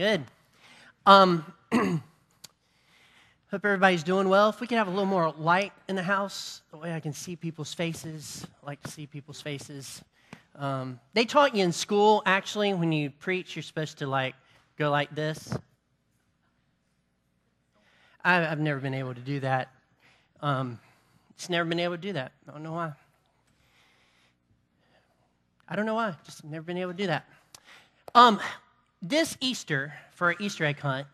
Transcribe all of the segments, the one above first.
Good. Um, hope everybody's doing well. If we could have a little more light in the house, the way I can see people's faces, I like to see people's faces. Um, they taught you in school, actually, when you preach, you're supposed to like go like this. I, have never been able to do that. Um, it's never been able to do that. I don't know why. I don't know why. Just never been able to do that. Um, this Easter, for our Easter egg hunt,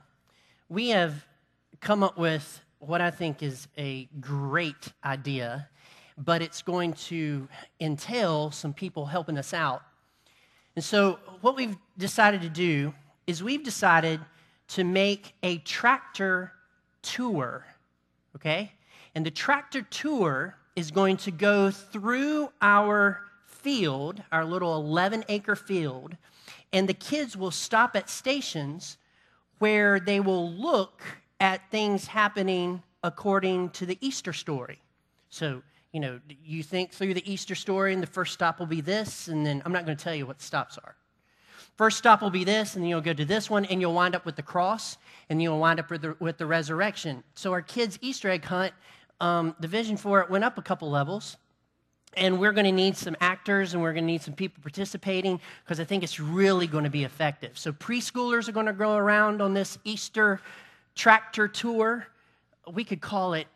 we have come up with what I think is a great idea, but it's going to entail some people helping us out. And so, what we've decided to do is we've decided to make a tractor tour, okay? And the tractor tour is going to go through our field, our little 11 acre field, and the kids will stop at stations where they will look at things happening according to the Easter story. So, you know, you think through the Easter story, and the first stop will be this, and then I'm not going to tell you what stops are. First stop will be this, and then you'll go to this one, and you'll wind up with the cross, and you'll wind up with the, with the resurrection. So, our kids' Easter egg hunt, um, the vision for it went up a couple levels and we're going to need some actors and we're going to need some people participating because I think it's really going to be effective. So, preschoolers are going to go around on this Easter tractor tour. We could call it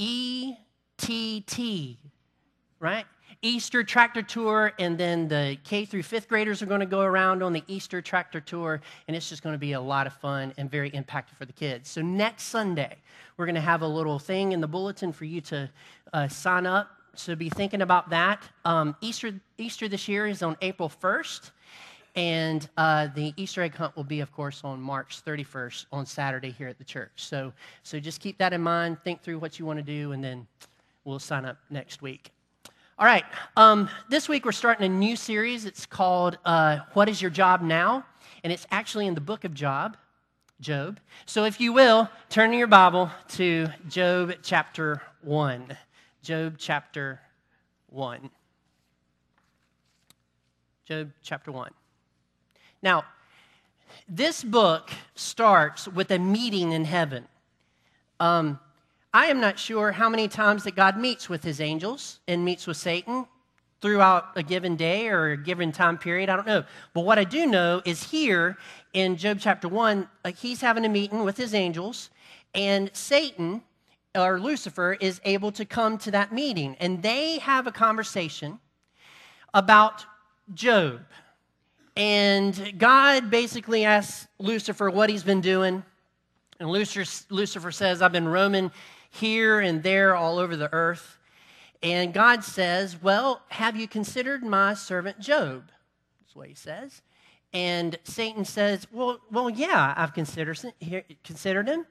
ETT, right? Easter tractor tour, and then the K through fifth graders are going to go around on the Easter tractor tour, and it's just going to be a lot of fun and very impactful for the kids. So, next Sunday, we're going to have a little thing in the bulletin for you to uh, sign up so be thinking about that. Um, Easter, Easter this year is on April 1st, and uh, the Easter egg hunt will be, of course, on March 31st on Saturday here at the church. So, so just keep that in mind. Think through what you want to do, and then we'll sign up next week. All right. Um, this week we're starting a new series. It's called uh, "What Is Your Job Now," and it's actually in the book of Job. Job. So, if you will, turn your Bible to Job chapter 1. Job chapter 1. Job chapter 1. Now, this book starts with a meeting in heaven. Um, I am not sure how many times that God meets with his angels and meets with Satan throughout a given day or a given time period. I don't know. But what I do know is here in Job chapter 1, uh, he's having a meeting with his angels, and Satan or Lucifer is able to come to that meeting and they have a conversation about Job. And God basically asks Lucifer what he's been doing. And Lucifer, says, I've been roaming here and there all over the earth. And God says, Well, have you considered my servant Job? That's what he says. And Satan says, Well, well yeah, I've considered, considered him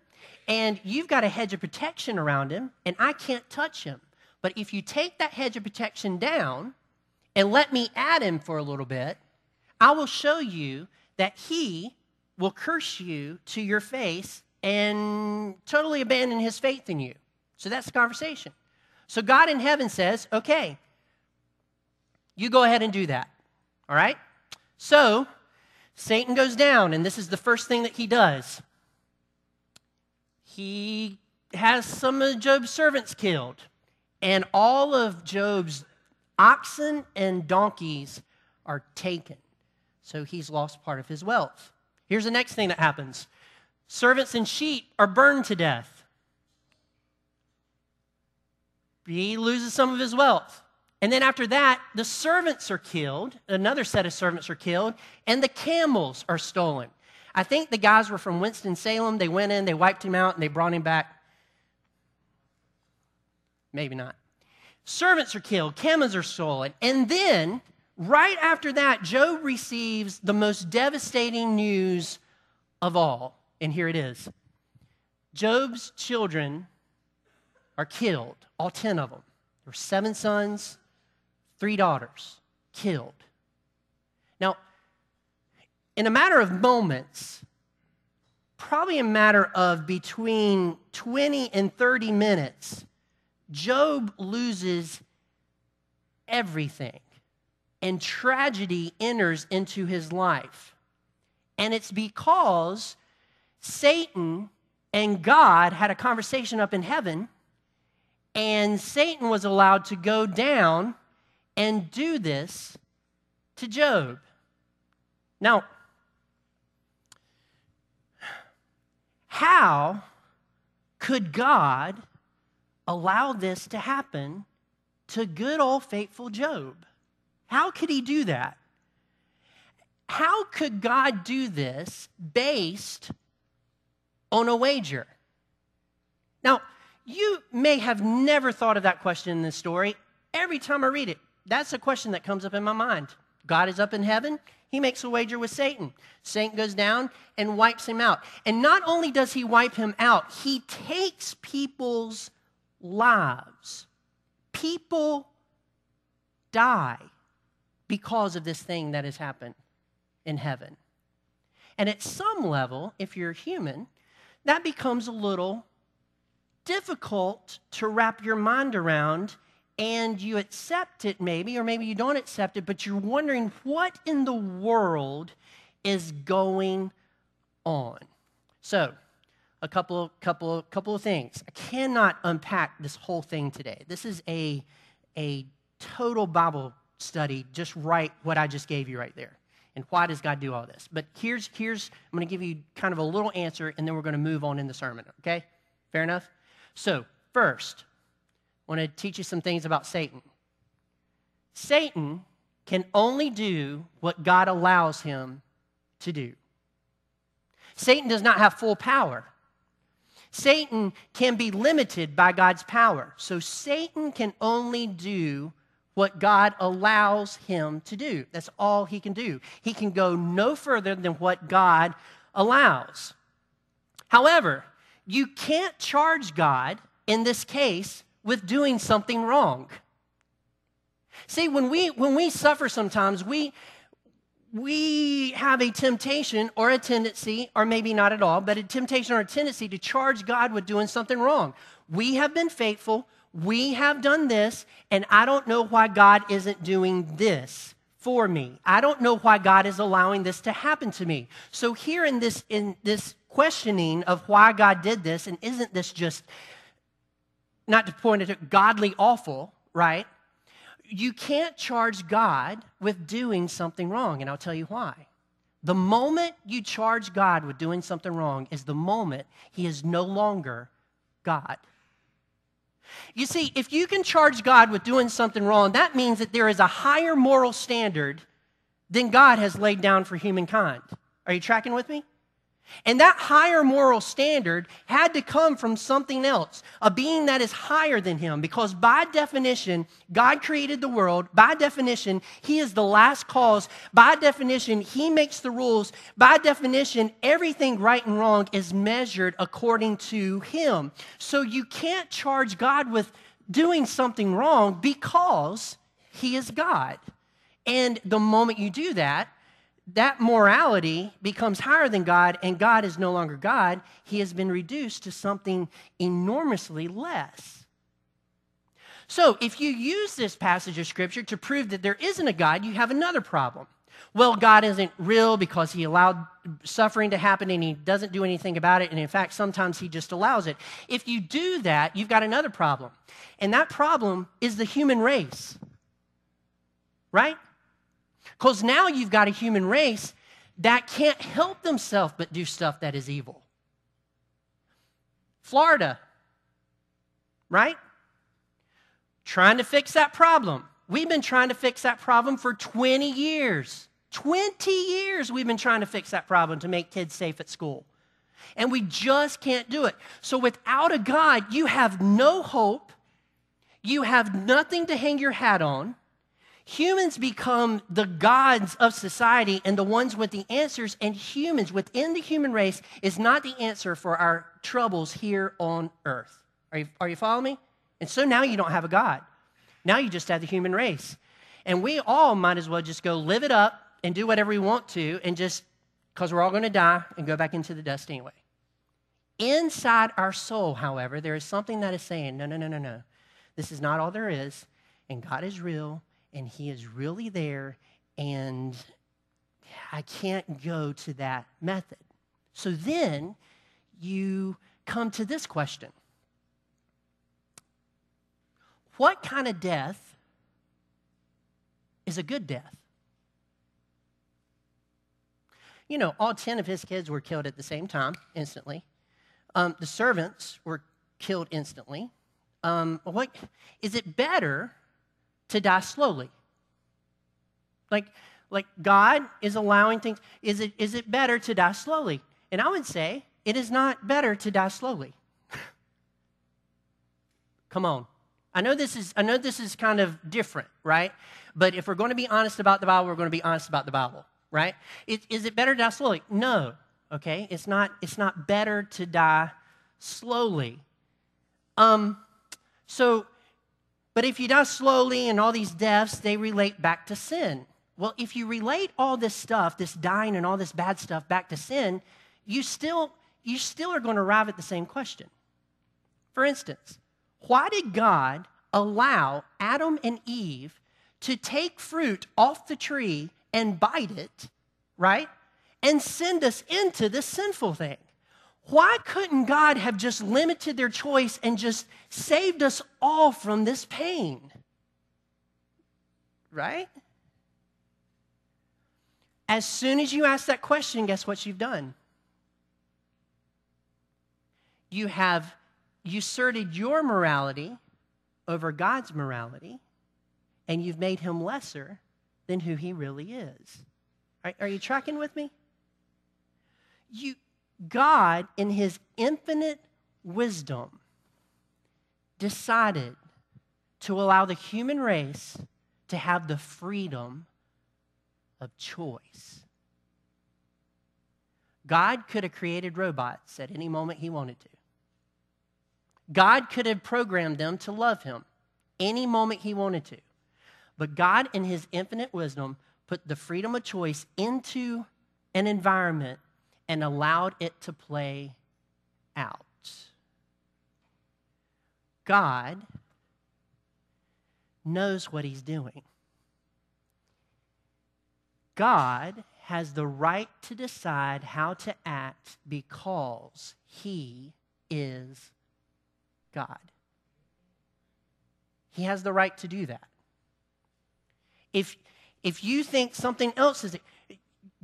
and you've got a hedge of protection around him, and I can't touch him. But if you take that hedge of protection down and let me at him for a little bit, I will show you that he will curse you to your face and totally abandon his faith in you. So that's the conversation. So God in heaven says, okay, you go ahead and do that. All right? So Satan goes down, and this is the first thing that he does he has some of Job's servants killed, and all of Job's oxen and donkeys are taken. So he's lost part of his wealth. Here's the next thing that happens servants and sheep are burned to death. He loses some of his wealth. And then after that, the servants are killed. Another set of servants are killed, and the camels are stolen. I think the guys were from Winston-Salem. They went in, they wiped him out, and they brought him back. Maybe not. Servants are killed, camels are stolen. And then, right after that, Job receives the most devastating news of all. And here it is Job's children are killed, all 10 of them. There were seven sons, three daughters, killed. In a matter of moments, probably a matter of between 20 and 30 minutes, Job loses everything and tragedy enters into his life. And it's because Satan and God had a conversation up in heaven, and Satan was allowed to go down and do this to Job. Now, how could God allow this to happen to good old faithful Job? How could he do that? How could God do this based on a wager? Now, you may have never thought of that question in this story. Every time I read it, that's a question that comes up in my mind. God is up in heaven. He makes a wager with Satan. Satan goes down and wipes him out. And not only does he wipe him out, he takes people's lives. People die because of this thing that has happened in heaven. And at some level, if you're human, that becomes a little difficult to wrap your mind around and you accept it maybe or maybe you don't accept it but you're wondering what in the world is going on. So a couple couple couple of things. I cannot unpack this whole thing today. This is a a total bible study just write what i just gave you right there. And why does god do all this? But here's here's i'm going to give you kind of a little answer and then we're going to move on in the sermon okay? Fair enough? So first I want to teach you some things about Satan. Satan can only do what God allows him to do. Satan does not have full power. Satan can be limited by God's power. So Satan can only do what God allows him to do. That's all he can do. He can go no further than what God allows. However, you can't charge God in this case with doing something wrong. See, when we when we suffer sometimes, we we have a temptation or a tendency, or maybe not at all, but a temptation or a tendency to charge God with doing something wrong. We have been faithful, we have done this, and I don't know why God isn't doing this for me. I don't know why God is allowing this to happen to me. So here in this in this questioning of why God did this, and isn't this just not to point it at godly awful, right? You can't charge God with doing something wrong, and I'll tell you why. The moment you charge God with doing something wrong is the moment he is no longer God. You see, if you can charge God with doing something wrong, that means that there is a higher moral standard than God has laid down for humankind. Are you tracking with me? And that higher moral standard had to come from something else, a being that is higher than him, because by definition, God created the world. By definition, he is the last cause. By definition, he makes the rules. By definition, everything right and wrong is measured according to him. So you can't charge God with doing something wrong because he is God. And the moment you do that, that morality becomes higher than God, and God is no longer God. He has been reduced to something enormously less. So, if you use this passage of Scripture to prove that there isn't a God, you have another problem. Well, God isn't real because He allowed suffering to happen and He doesn't do anything about it. And in fact, sometimes He just allows it. If you do that, you've got another problem. And that problem is the human race, right? Because now you've got a human race that can't help themselves but do stuff that is evil. Florida, right? Trying to fix that problem. We've been trying to fix that problem for 20 years. 20 years we've been trying to fix that problem to make kids safe at school. And we just can't do it. So without a God, you have no hope. You have nothing to hang your hat on humans become the gods of society and the ones with the answers, and humans within the human race is not the answer for our troubles here on earth. Are you, are you following me? And so now you don't have a God. Now you just have the human race. And we all might as well just go live it up and do whatever we want to, and just because we're all going to die and go back into the dust anyway. Inside our soul, however, there is something that is saying, no, no, no, no, no. This is not all there is, and God is real, and He is really there, and I can't go to that method. So then you come to this question What kind of death is a good death? You know, all 10 of his kids were killed at the same time, instantly. Um, the servants were killed instantly. Um, what, is it better to die slowly? Like, like God is allowing things. Is it, is it better to die slowly? And I would say it is not better to die slowly. Come on. I know this is I know this is kind of different, right? But if we're going to be honest about the Bible, we're going to be honest about the Bible, right? It, is it better to die slowly? No. Okay? It's not it's not better to die slowly. Um so but if you die slowly and all these deaths, they relate back to sin. Well, if you relate all this stuff, this dying and all this bad stuff back to sin, you still you still are going to arrive at the same question. For instance, why did God allow Adam and Eve to take fruit off the tree and bite it, right? And send us into this sinful thing? Why couldn't God have just limited their choice and just saved us all from this pain? Right? As soon as you ask that question, guess what you've done? you have usurted your morality over God's morality, and you've made him lesser than who he really is. Are, are, you tracking with me? You, God, in his infinite wisdom, decided to allow the human race to have the freedom of choice. God could have created robots at any moment he wanted to. God could have programmed them to love him any moment he wanted to. But God, in his infinite wisdom, put the freedom of choice into an environment and allowed it to play out. God knows what he's doing. God has the right to decide how to act because he is God. He has the right to do that. If, if you think something else is,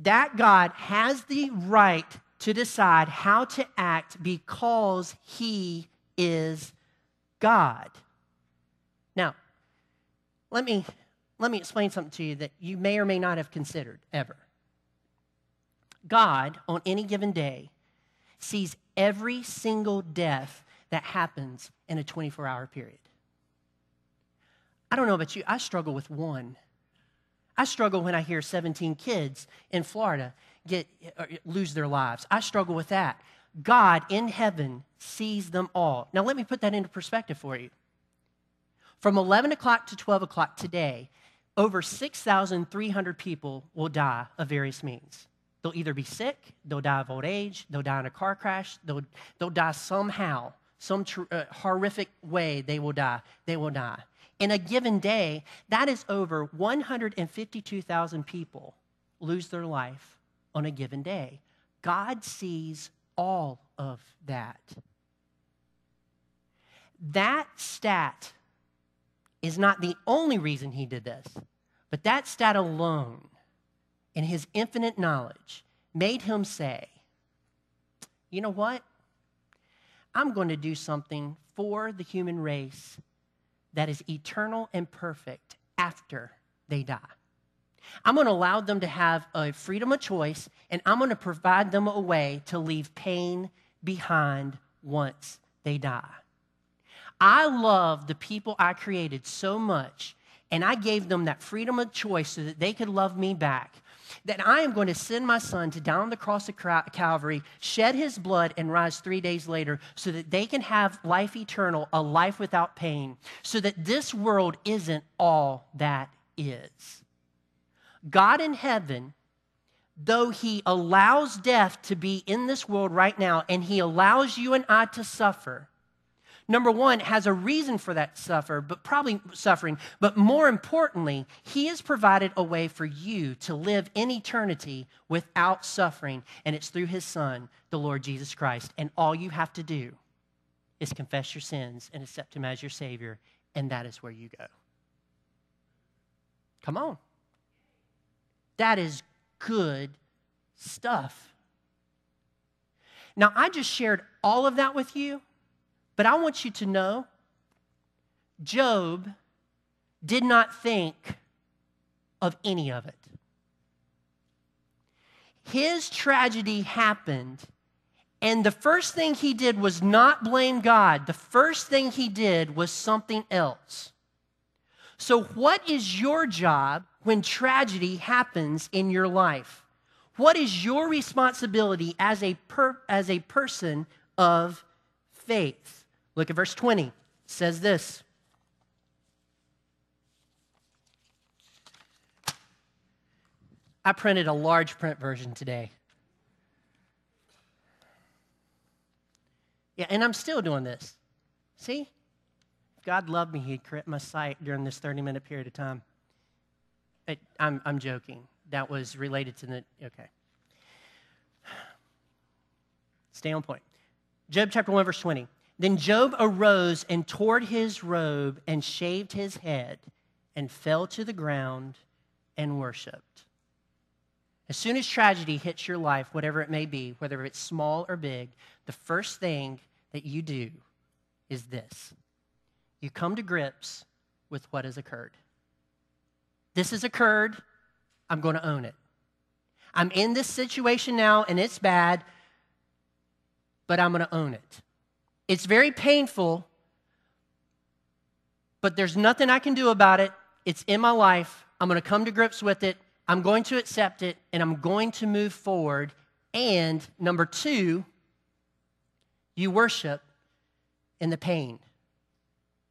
that God has the right to decide how to act because he is God. Now, let me, let me explain something to you that you may or may not have considered ever. God, on any given day, sees every single death that happens in a 24 hour period. I don't know about you, I struggle with one. I struggle when I hear 17 kids in Florida get, lose their lives. I struggle with that. God in heaven sees them all. Now, let me put that into perspective for you. From 11 o'clock to 12 o'clock today, over 6,300 people will die of various means. They'll either be sick, they'll die of old age, they'll die in a car crash, they'll, they'll die somehow some tr- uh, horrific way they will die. They will die. In a given day, that is over 152,000 people lose their life on a given day. God sees all of that. That stat is not the only reason he did this, but that stat alone, in his infinite knowledge, made him say, you know what? I'm going to do something for the human race that is eternal and perfect after they die. I'm going to allow them to have a freedom of choice, and I'm going to provide them a way to leave pain behind once they die. I love the people I created so much, and I gave them that freedom of choice so that they could love me back that I am going to send my son to down the cross of Calvary, shed his blood, and rise three days later so that they can have life eternal, a life without pain, so that this world isn't all that is. God in heaven, though he allows death to be in this world right now, and he allows you and I to suffer, Number one, has a reason for that suffer, but probably suffering. But more importantly, he has provided a way for you to live in eternity without suffering, and it's through his son, the Lord Jesus Christ. And all you have to do is confess your sins and accept him as your Savior, and that is where you go. Come on. That is good stuff. Now, I just shared all of that with you, but I want you to know Job did not think of any of it. His tragedy happened, and the first thing he did was not blame God. The first thing he did was something else. So, what is your job when tragedy happens in your life? What is your responsibility as a, per, as a person of faith? Look at verse 20. It says this. I printed a large print version today. Yeah, and I'm still doing this. See? If God loved me, He'd correct my sight during this 30 minute period of time. It, I'm, I'm joking that was related to the. Okay. Stay on point. Job chapter 1, verse 20. Then Job arose and tore his robe and shaved his head and fell to the ground and worshiped. As soon as tragedy hits your life, whatever it may be, whether it's small or big, the first thing that you do is this you come to grips with what has occurred. This has occurred. I'm going to own it. I'm in this situation now and it's bad, but I'm going to own it. It's very painful, but there's nothing I can do about it. It's in my life. I'm going to come to grips with it. I'm going to accept it and I'm going to move forward. And number two, you worship in the pain.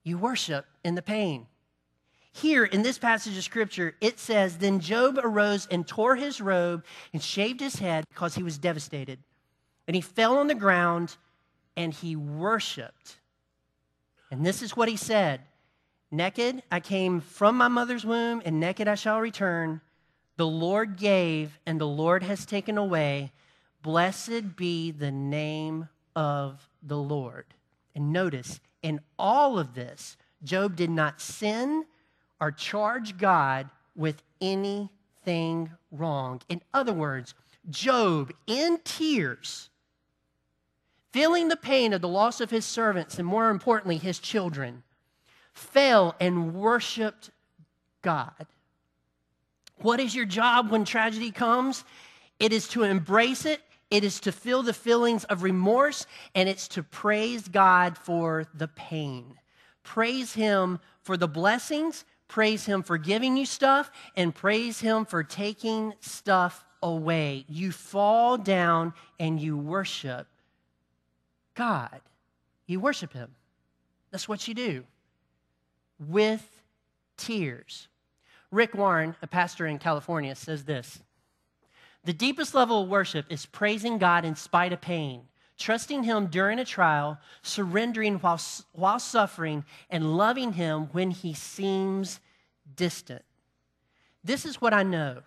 You worship in the pain. Here in this passage of scripture, it says, Then Job arose and tore his robe and shaved his head because he was devastated. And he fell on the ground and he worshiped. And this is what he said Naked I came from my mother's womb, and naked I shall return. The Lord gave, and the Lord has taken away. Blessed be the name of the Lord. And notice, in all of this, Job did not sin or charge God with anything wrong. In other words, Job, in tears, feeling the pain of the loss of his servants and more importantly, his children, fell and worshiped God. What is your job when tragedy comes? It is to embrace it, it is to feel the feelings of remorse, and it's to praise God for the pain. Praise Him for the blessings, praise Him for giving you stuff, and praise Him for taking stuff away. You fall down and you worship God. You worship Him. That's what you do with tears. Rick Warren, a pastor in California, says this The deepest level of worship is praising God in spite of pain trusting Him during a trial, surrendering while, while suffering, and loving Him when He seems distant. This is what I know.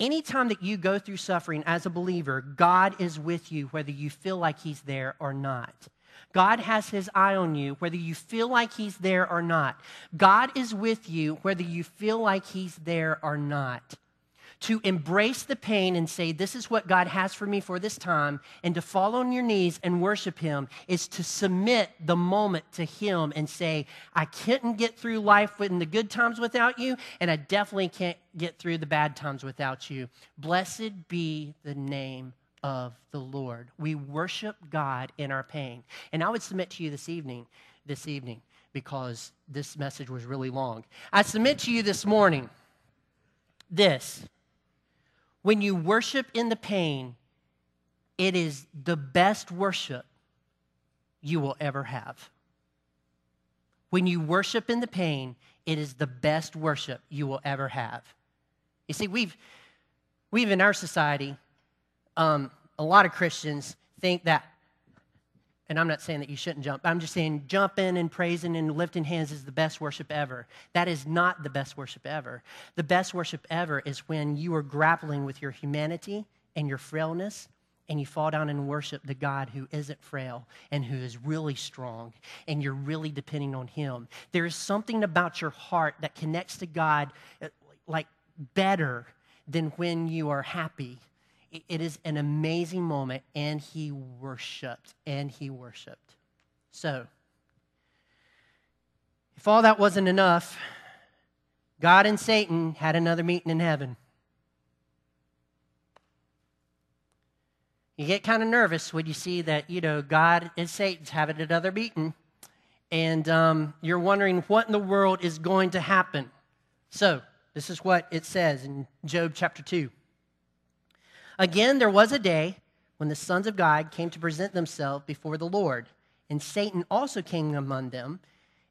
Anytime that you go through suffering as a believer, God is with you, whether you feel like He's there or not. God has His eye on you, whether you feel like He's there or not. God is with you, whether you feel like He's there or not to embrace the pain and say, This is what God has for me for this time, and to fall on your knees and worship Him is to submit the moment to Him and say, I couldn't get through life in the good times without you, and I definitely can't get through the bad times without you. Blessed be the name of the Lord. We worship God in our pain. And I would submit to you this evening, this evening, because this message was really long. I submit to you this morning this when you worship in the pain, it is the best worship you will ever have. When you worship in the pain, it is the best worship you will ever have. You see, we've, we've in our society, um, a lot of Christians think that And I'm not saying that you shouldn't jump. I'm just saying jumping and praising and lifting hands is the best worship ever. That is not the best worship ever. The best worship ever is when you are grappling with your humanity and your frailness and you fall down and worship the God who isn't frail and who is really strong, and you're really depending on Him. There is something about your heart that connects to God uh, like better than when you are happy it is an amazing moment, and he worshiped, and he worshiped. So, if all that wasn't enough, God and Satan had another meeting in heaven. You get kind of nervous when you see that, you know, God and Satan's having another meeting, and um, you're wondering what in the world is going to happen. So, this is what it says in Job chapter 2. Again, there was a day when the sons of God came to present themselves before the Lord, and Satan also came among them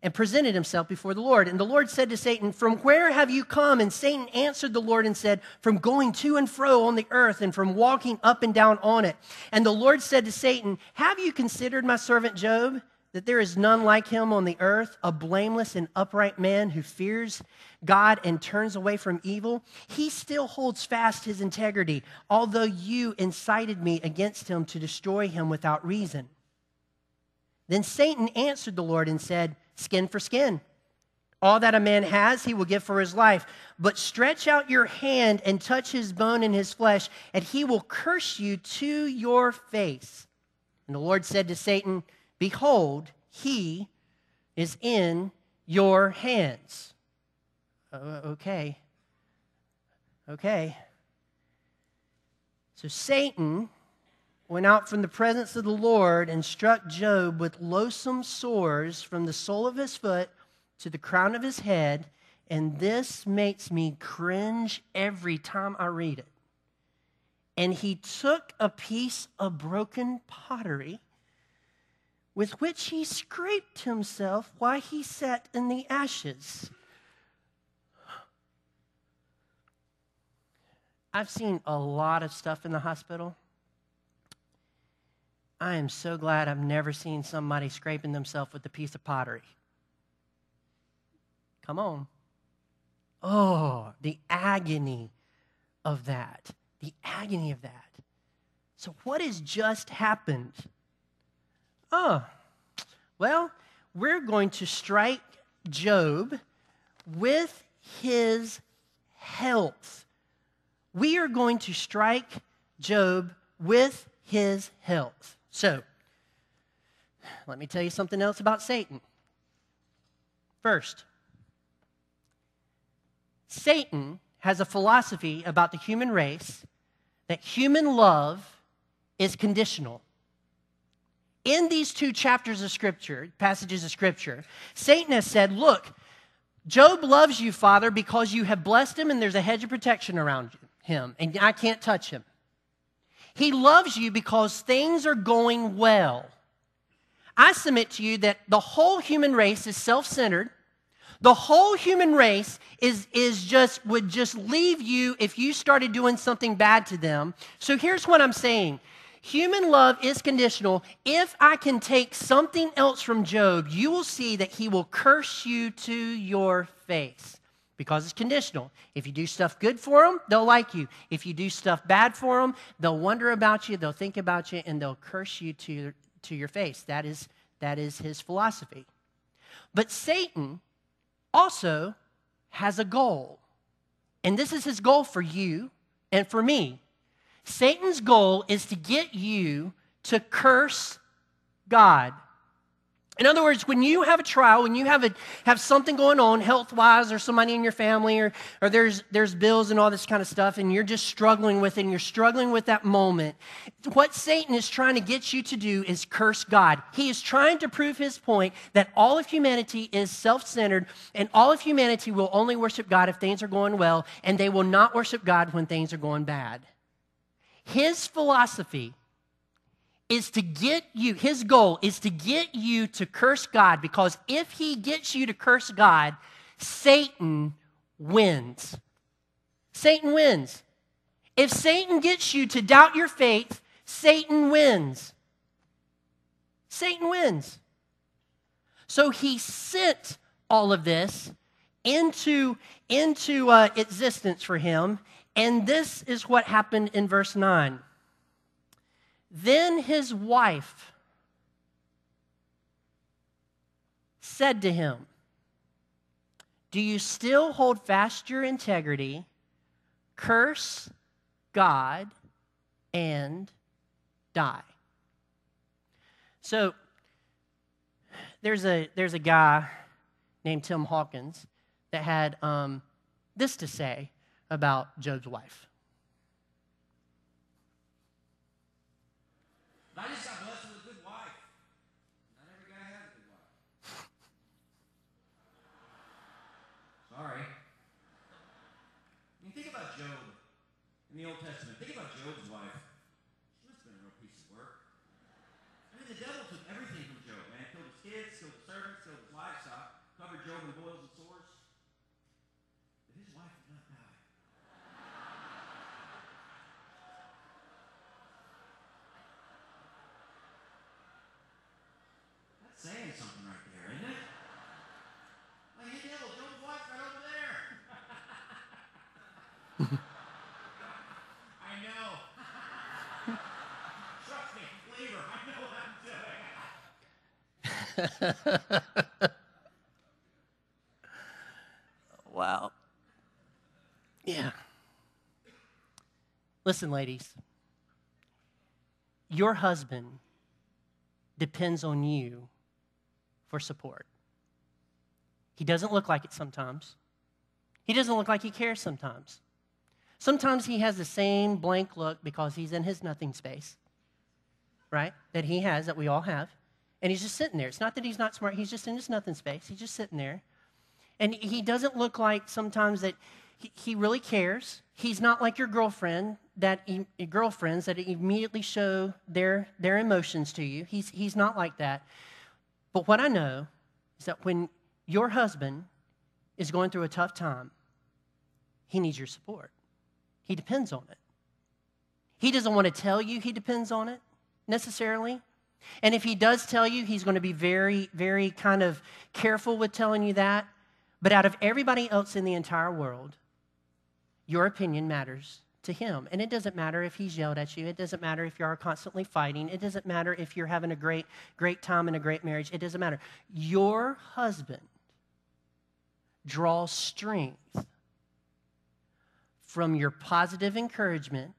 and presented himself before the Lord. And the Lord said to Satan, From where have you come? And Satan answered the Lord and said, From going to and fro on the earth and from walking up and down on it. And the Lord said to Satan, Have you considered my servant Job? That there is none like him on the earth, a blameless and upright man who fears God and turns away from evil. He still holds fast his integrity, although you incited me against him to destroy him without reason. Then Satan answered the Lord and said, Skin for skin. All that a man has, he will give for his life. But stretch out your hand and touch his bone and his flesh, and he will curse you to your face. And the Lord said to Satan, Behold, he is in your hands. Uh, okay. Okay. So Satan went out from the presence of the Lord and struck Job with loathsome sores from the sole of his foot to the crown of his head. And this makes me cringe every time I read it. And he took a piece of broken pottery with which he scraped himself while he sat in the ashes. I've seen a lot of stuff in the hospital. I am so glad I've never seen somebody scraping themselves with a piece of pottery. Come on. Oh, the agony of that. The agony of that. So, what has just happened? Oh, well, we're going to strike Job with his health. We are going to strike Job with his health. So, let me tell you something else about Satan. First, Satan has a philosophy about the human race that human love is conditional in these two chapters of Scripture, passages of Scripture, Satan has said, Look, Job loves you, Father, because you have blessed him and there's a hedge of protection around him, and I can't touch him. He loves you because things are going well. I submit to you that the whole human race is self centered. The whole human race is, is just, would just leave you if you started doing something bad to them. So here's what I'm saying Human love is conditional. If I can take something else from Job, you will see that he will curse you to your face because it's conditional. If you do stuff good for them, they'll like you. If you do stuff bad for them, they'll wonder about you, they'll think about you, and they'll curse you to, to your face. That is, that is his philosophy. But Satan also has a goal. And this is his goal for you and for me. Satan's goal is to get you to curse God. In other words, when you have a trial, when you have, a, have something going on health wise, or somebody in your family, or, or there's, there's bills and all this kind of stuff, and you're just struggling with it, and you're struggling with that moment, what Satan is trying to get you to do is curse God. He is trying to prove his point that all of humanity is self centered, and all of humanity will only worship God if things are going well, and they will not worship God when things are going bad. His philosophy is to get you, his goal is to get you to curse God because if he gets you to curse God, Satan wins. Satan wins. If Satan gets you to doubt your faith, Satan wins. Satan wins. So he sent all of this into, into uh, existence for him. And this is what happened in verse 9. Then his wife said to him, Do you still hold fast your integrity, curse God, and die? So there's a, there's a guy named Tim Hawkins that had um, this to say about Job's wife. I just got blessed with a good wife. Not every guy has a good wife. Sorry. I mean, think about Job in the Old Testament. Think about Job's wife. She must have been a real piece of work. I mean, the devil took everything from Job, man. Killed his kids, killed his servants, killed his livestock, covered Job in boils and sores. But his wife did not die. That's saying something right there, isn't it? Like, hey, devil, Job's wife right over there. I know. Trust me, flavor. I know what I'm doing. Wow. Yeah. Listen, ladies, your husband depends on you for support. He doesn't look like it sometimes. He doesn't look like he cares sometimes. Sometimes he has the same blank look because he's in his nothing space, right? That he has, that we all have. And he's just sitting there. It's not that he's not smart, he's just in his nothing space. He's just sitting there. And he doesn't look like sometimes that he, really cares. He's not like your girlfriend that girlfriends that immediately show their, their emotions to you. He's, he's not like that. But what I know is that when your husband is going through a tough time, he needs your support. He depends on it. He doesn't want to tell you he depends on it necessarily. And if he does tell you, he's going to be very, very kind of careful with telling you that. But out of everybody else in the entire world, your opinion matters to him. And it doesn't matter if he's yelled at you. It doesn't matter if you are constantly fighting. It doesn't matter if you're having a great, great time in a great marriage. It doesn't matter. Your husband draws strength from your positive encouragement,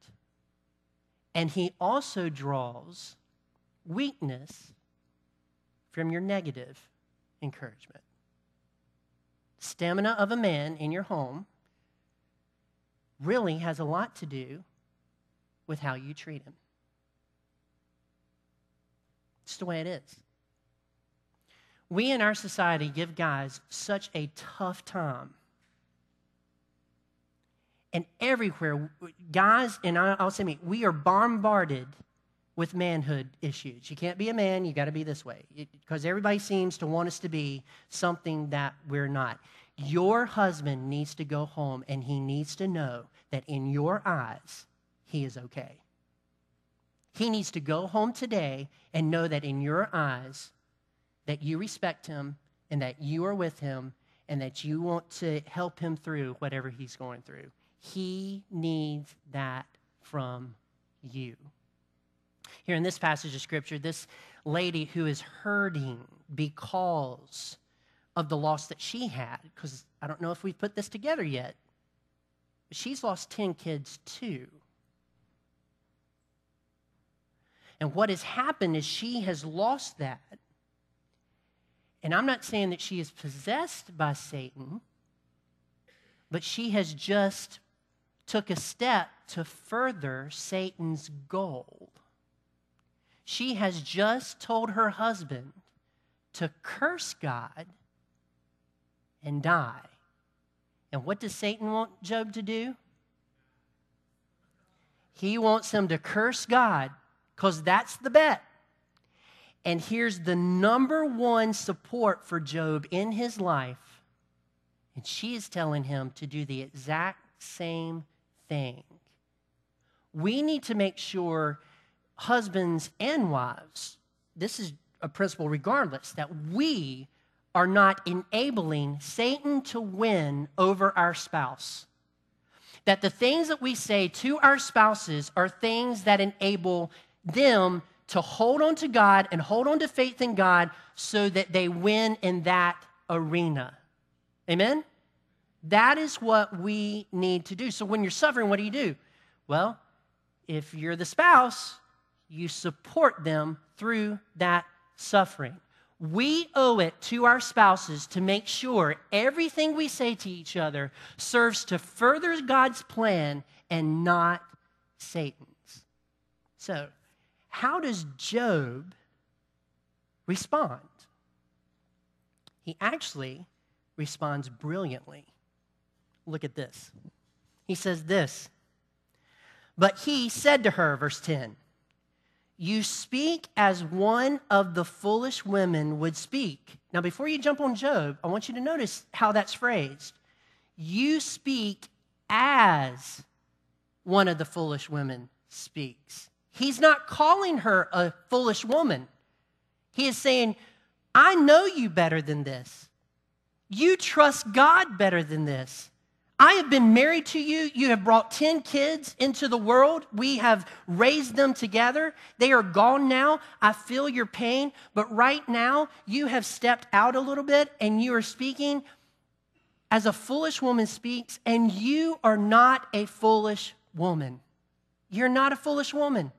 and he also draws weakness from your negative encouragement. Stamina of a man in your home really has a lot to do with how you treat him. It's the way it is. We in our society give guys such a tough time. And everywhere, guys, and I'll say me, we are bombarded with manhood issues. You can't be a man, you got to be this way. Because everybody seems to want us to be something that we're not. Your husband needs to go home and he needs to know that in your eyes, he is okay. He needs to go home today and know that in your eyes, that you respect him and that you are with him and that you want to help him through whatever he's going through. He needs that from you. Here in this passage of scripture, this lady who is hurting because of the loss that she had, because I don't know if we've put this together yet, she's lost 10 kids too. And what has happened is she has lost that. And I'm not saying that she is possessed by Satan, but she has just took a step to further Satan's goal. She has just told her husband to curse God and die. And what does Satan want Job to do? He wants him to curse God because that's the bet. And here's the number one support for Job in his life. And she is telling him to do the exact same thing. We need to make sure husbands and wives, this is a principle regardless that we are not enabling Satan to win over our spouse. That the things that we say to our spouses are things that enable them to hold on to God and hold on to faith in God so that they win in that arena. Amen? That is what we need to do. So when you're suffering, what do you do? Well, if you're the spouse, you support them through that suffering. We owe it to our spouses to make sure everything we say to each other serves to further God's plan and not Satan's. So, how does Job respond? He actually responds brilliantly. Look at this. He says this, but he said to her, verse 10, You speak as one of the foolish women would speak. Now, before you jump on Job, I want you to notice how that's phrased. You speak as one of the foolish women speaks. He's not calling her a foolish woman. He is saying, I know you better than this. You trust God better than this. I have been married to you. You have brought 10 kids into the world. We have raised them together. They are gone now. I feel your pain. But right now, you have stepped out a little bit and you are speaking as a foolish woman speaks, and you are not a foolish woman. You're not a foolish woman.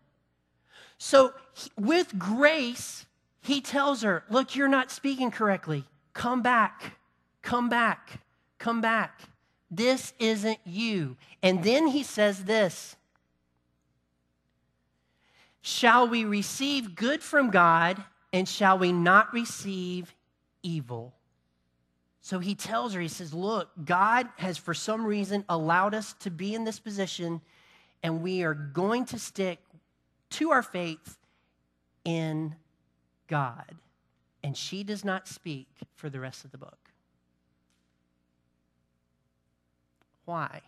So, with grace, he tells her, Look, you're not speaking correctly. Come back. Come back. Come back. This isn't you. And then he says this Shall we receive good from God, and shall we not receive evil? So he tells her, he says, Look, God has for some reason allowed us to be in this position, and we are going to stick to our faith in God. And she does not speak for the rest of the book. Why?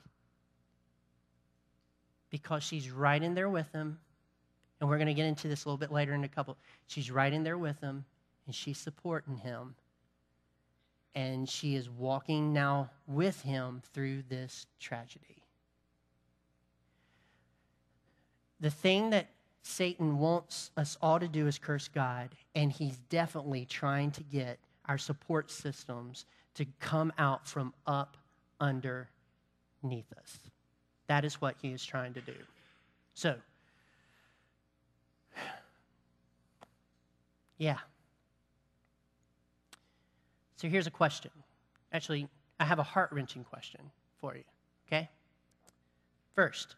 Because she's right in there with him. And we're going to get into this a little bit later in a couple. She's right in there with him, and she's supporting him. And she is walking now with him through this tragedy. The thing that Satan wants us all to do is curse God, and he's definitely trying to get our support systems to come out from up under beneath us. That is what he is trying to do. So, yeah. So here's a question. Actually, I have a heart wrenching question for you, okay? First,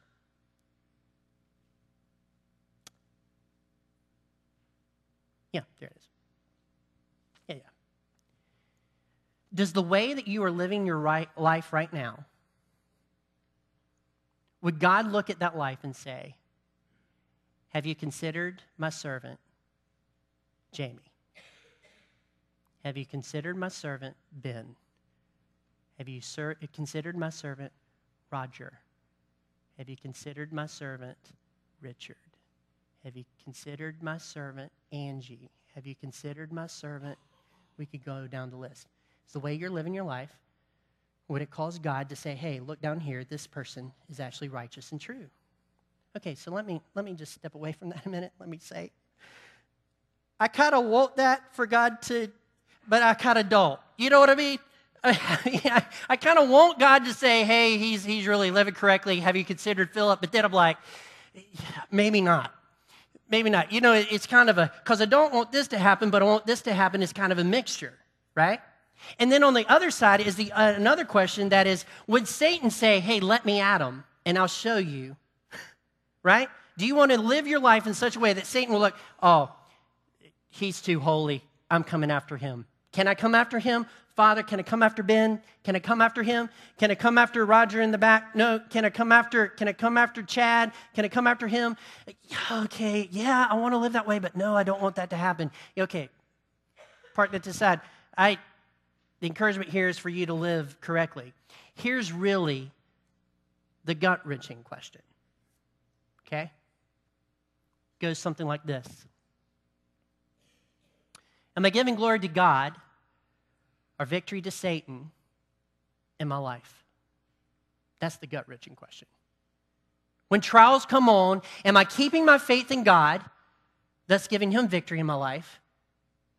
yeah, there it is. Yeah, yeah. Does the way that you are living your right life right now would God look at that life and say, Have you considered my servant, Jamie? Have you considered my servant, Ben? Have you ser- considered my servant, Roger? Have you considered my servant, Richard? Have you considered my servant, Angie? Have you considered my servant? We could go down the list. It's the way you're living your life would it cause God to say, hey, look down here, this person is actually righteous and true? Okay, so let me, let me just step away from that a minute. Let me say, I kind of want that for God to, but I kind of don't. You know what I mean? I, I kind of want God to say, hey, he's, he's really living correctly. Have you considered Philip? But then I'm like, maybe not. Maybe not. You know, it's kind of a, because I don't want this to happen, but I want this to happen. It's kind of a mixture, right? And then on the other side is the, uh, another question that is Would Satan say, Hey, let me at him and I'll show you? right? Do you want to live your life in such a way that Satan will look, Oh, he's too holy. I'm coming after him. Can I come after him? Father, can I come after Ben? Can I come after him? Can I come after Roger in the back? No. Can I come after can I come after Chad? Can I come after him? Okay, yeah, I want to live that way, but no, I don't want that to happen. Okay. Park that to the side. I the encouragement here is for you to live correctly. Here's really the gut wrenching question. Okay? Goes something like this Am I giving glory to God or victory to Satan in my life? That's the gut wrenching question. When trials come on, am I keeping my faith in God, thus giving him victory in my life?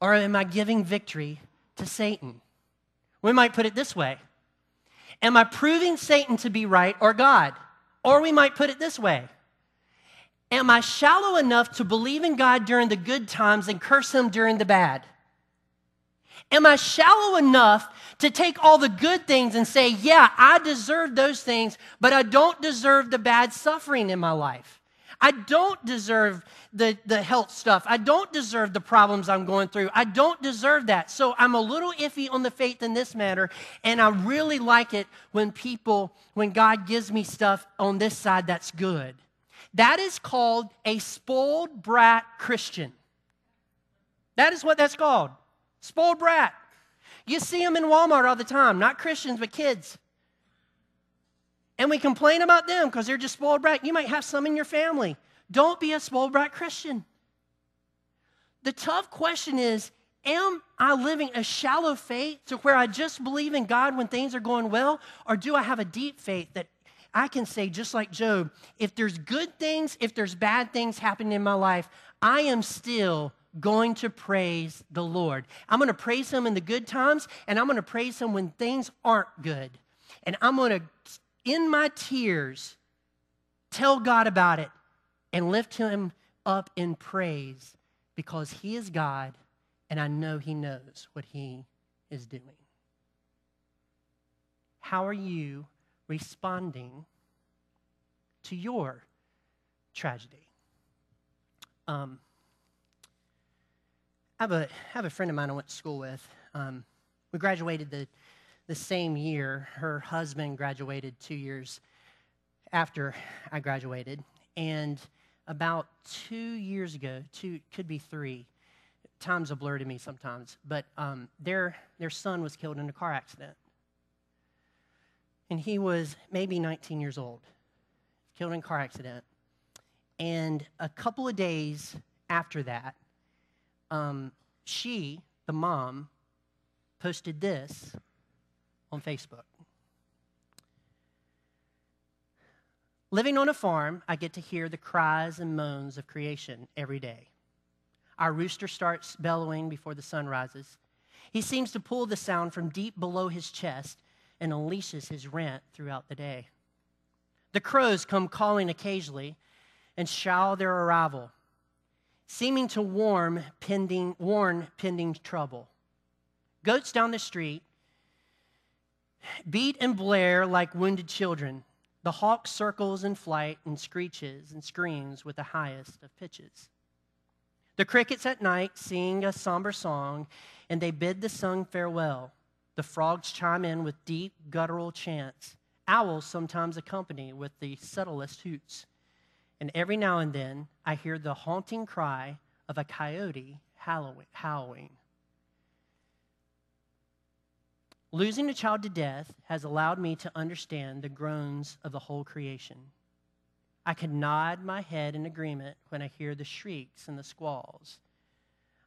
Or am I giving victory to Satan? We might put it this way Am I proving Satan to be right or God? Or we might put it this way Am I shallow enough to believe in God during the good times and curse him during the bad? Am I shallow enough to take all the good things and say, yeah, I deserve those things, but I don't deserve the bad suffering in my life? I don't deserve the, the health stuff. I don't deserve the problems I'm going through. I don't deserve that. So I'm a little iffy on the faith in this matter. And I really like it when people, when God gives me stuff on this side that's good. That is called a spoiled brat Christian. That is what that's called. Spoiled brat. You see them in Walmart all the time, not Christians, but kids. And we complain about them because they're just spoiled brat. You might have some in your family. Don't be a spoiled brat Christian. The tough question is Am I living a shallow faith to where I just believe in God when things are going well? Or do I have a deep faith that I can say, just like Job, if there's good things, if there's bad things happening in my life, I am still going to praise the Lord. I'm going to praise Him in the good times, and I'm going to praise Him when things aren't good. And I'm going to, in my tears, tell God about it and lift Him up in praise because He is God, and I know He knows what He is doing. How are you responding to your tragedy? Um, I have a, I have a friend of mine I went to school with. Um, we graduated the, the same year. Her husband graduated two years after I graduated. And about two years ago, two, could be three, time's a blur to me sometimes, but um, their, their son was killed in a car accident. And he was maybe 19 years old, killed in a car accident. And a couple of days after that, um, she, the mom, posted this on Facebook. Living on a farm, I get to hear the cries and moans of creation every day. Our rooster starts bellowing before the sun rises. He seems to pull the sound from deep below his chest and unleashes his rant throughout the day. The crows come calling occasionally and shout their arrival seeming to pending, warn pending trouble. Goats down the street beat and blare like wounded children. The hawk circles in flight and screeches and screams with the highest of pitches. The crickets at night sing a somber song, and they bid the sun farewell. The frogs chime in with deep guttural chants. Owls sometimes accompany with the subtlest hoots and every now and then I hear the haunting cry of a coyote howling. Losing a child to death has allowed me to understand the groans of the whole creation. I can nod my head in agreement when I hear the shrieks and the squalls.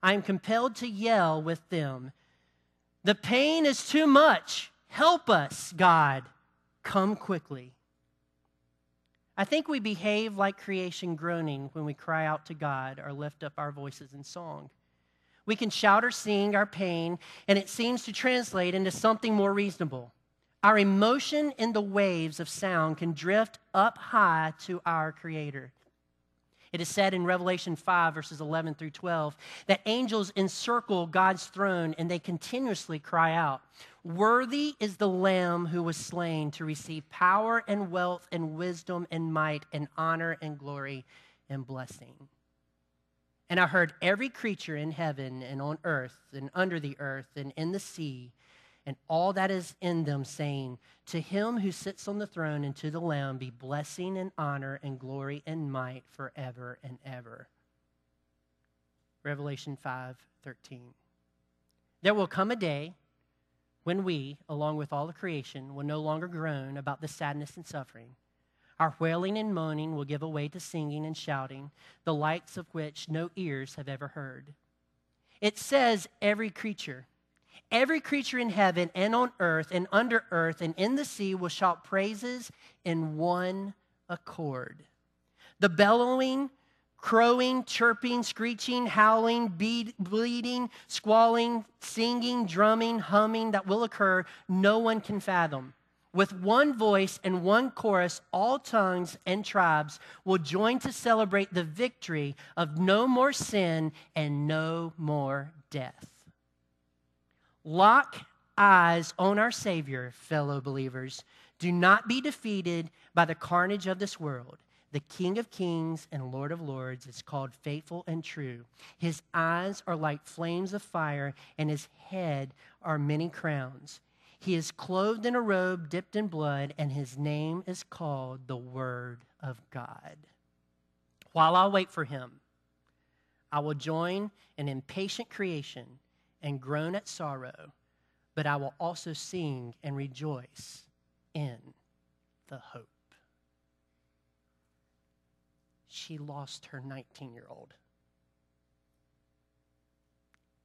I am compelled to yell with them The pain is too much. Help us, God. Come quickly. I think we behave like creation groaning when we cry out to God or lift up our voices in song. We can shout or sing our pain, and it seems to translate into something more reasonable. Our emotion in the waves of sound can drift up high to our Creator. It is said in Revelation 5, verses 11 through 12, that angels encircle God's throne and they continuously cry out, Worthy is the Lamb who was slain to receive power and wealth and wisdom and might and honor and glory and blessing. And I heard every creature in heaven and on earth and under the earth and in the sea and all that is in them, saying, To him who sits on the throne and to the Lamb be blessing and honor and glory and might forever and ever. Revelation 5 13. There will come a day when we, along with all the creation, will no longer groan about the sadness and suffering. Our wailing and moaning will give way to singing and shouting, the likes of which no ears have ever heard. It says every creature. Every creature in heaven and on earth and under earth and in the sea will shout praises in one accord. The bellowing, crowing, chirping, screeching, howling, bleating, squalling, singing, drumming, humming that will occur, no one can fathom. With one voice and one chorus, all tongues and tribes will join to celebrate the victory of no more sin and no more death. Lock eyes on our Savior, fellow believers. Do not be defeated by the carnage of this world. The King of Kings and Lord of Lords is called faithful and true. His eyes are like flames of fire, and his head are many crowns. He is clothed in a robe dipped in blood, and his name is called the Word of God. While I wait for him, I will join an impatient creation and groan at sorrow, but I will also sing and rejoice in the hope. She lost her 19 year old.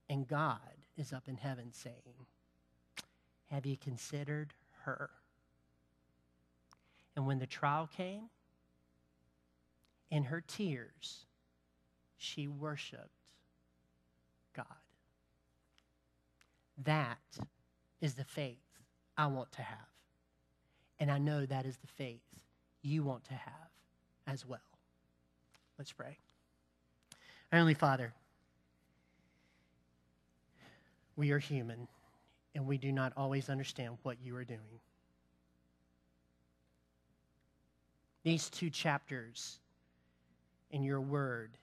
And God is up in heaven saying, have you considered her? And when the trial came, in her tears, she worshiped God. That is the faith I want to have. And I know that is the faith you want to have as well. Let's pray. Heavenly Father, we are human and we do not always understand what you are doing. These two chapters in your word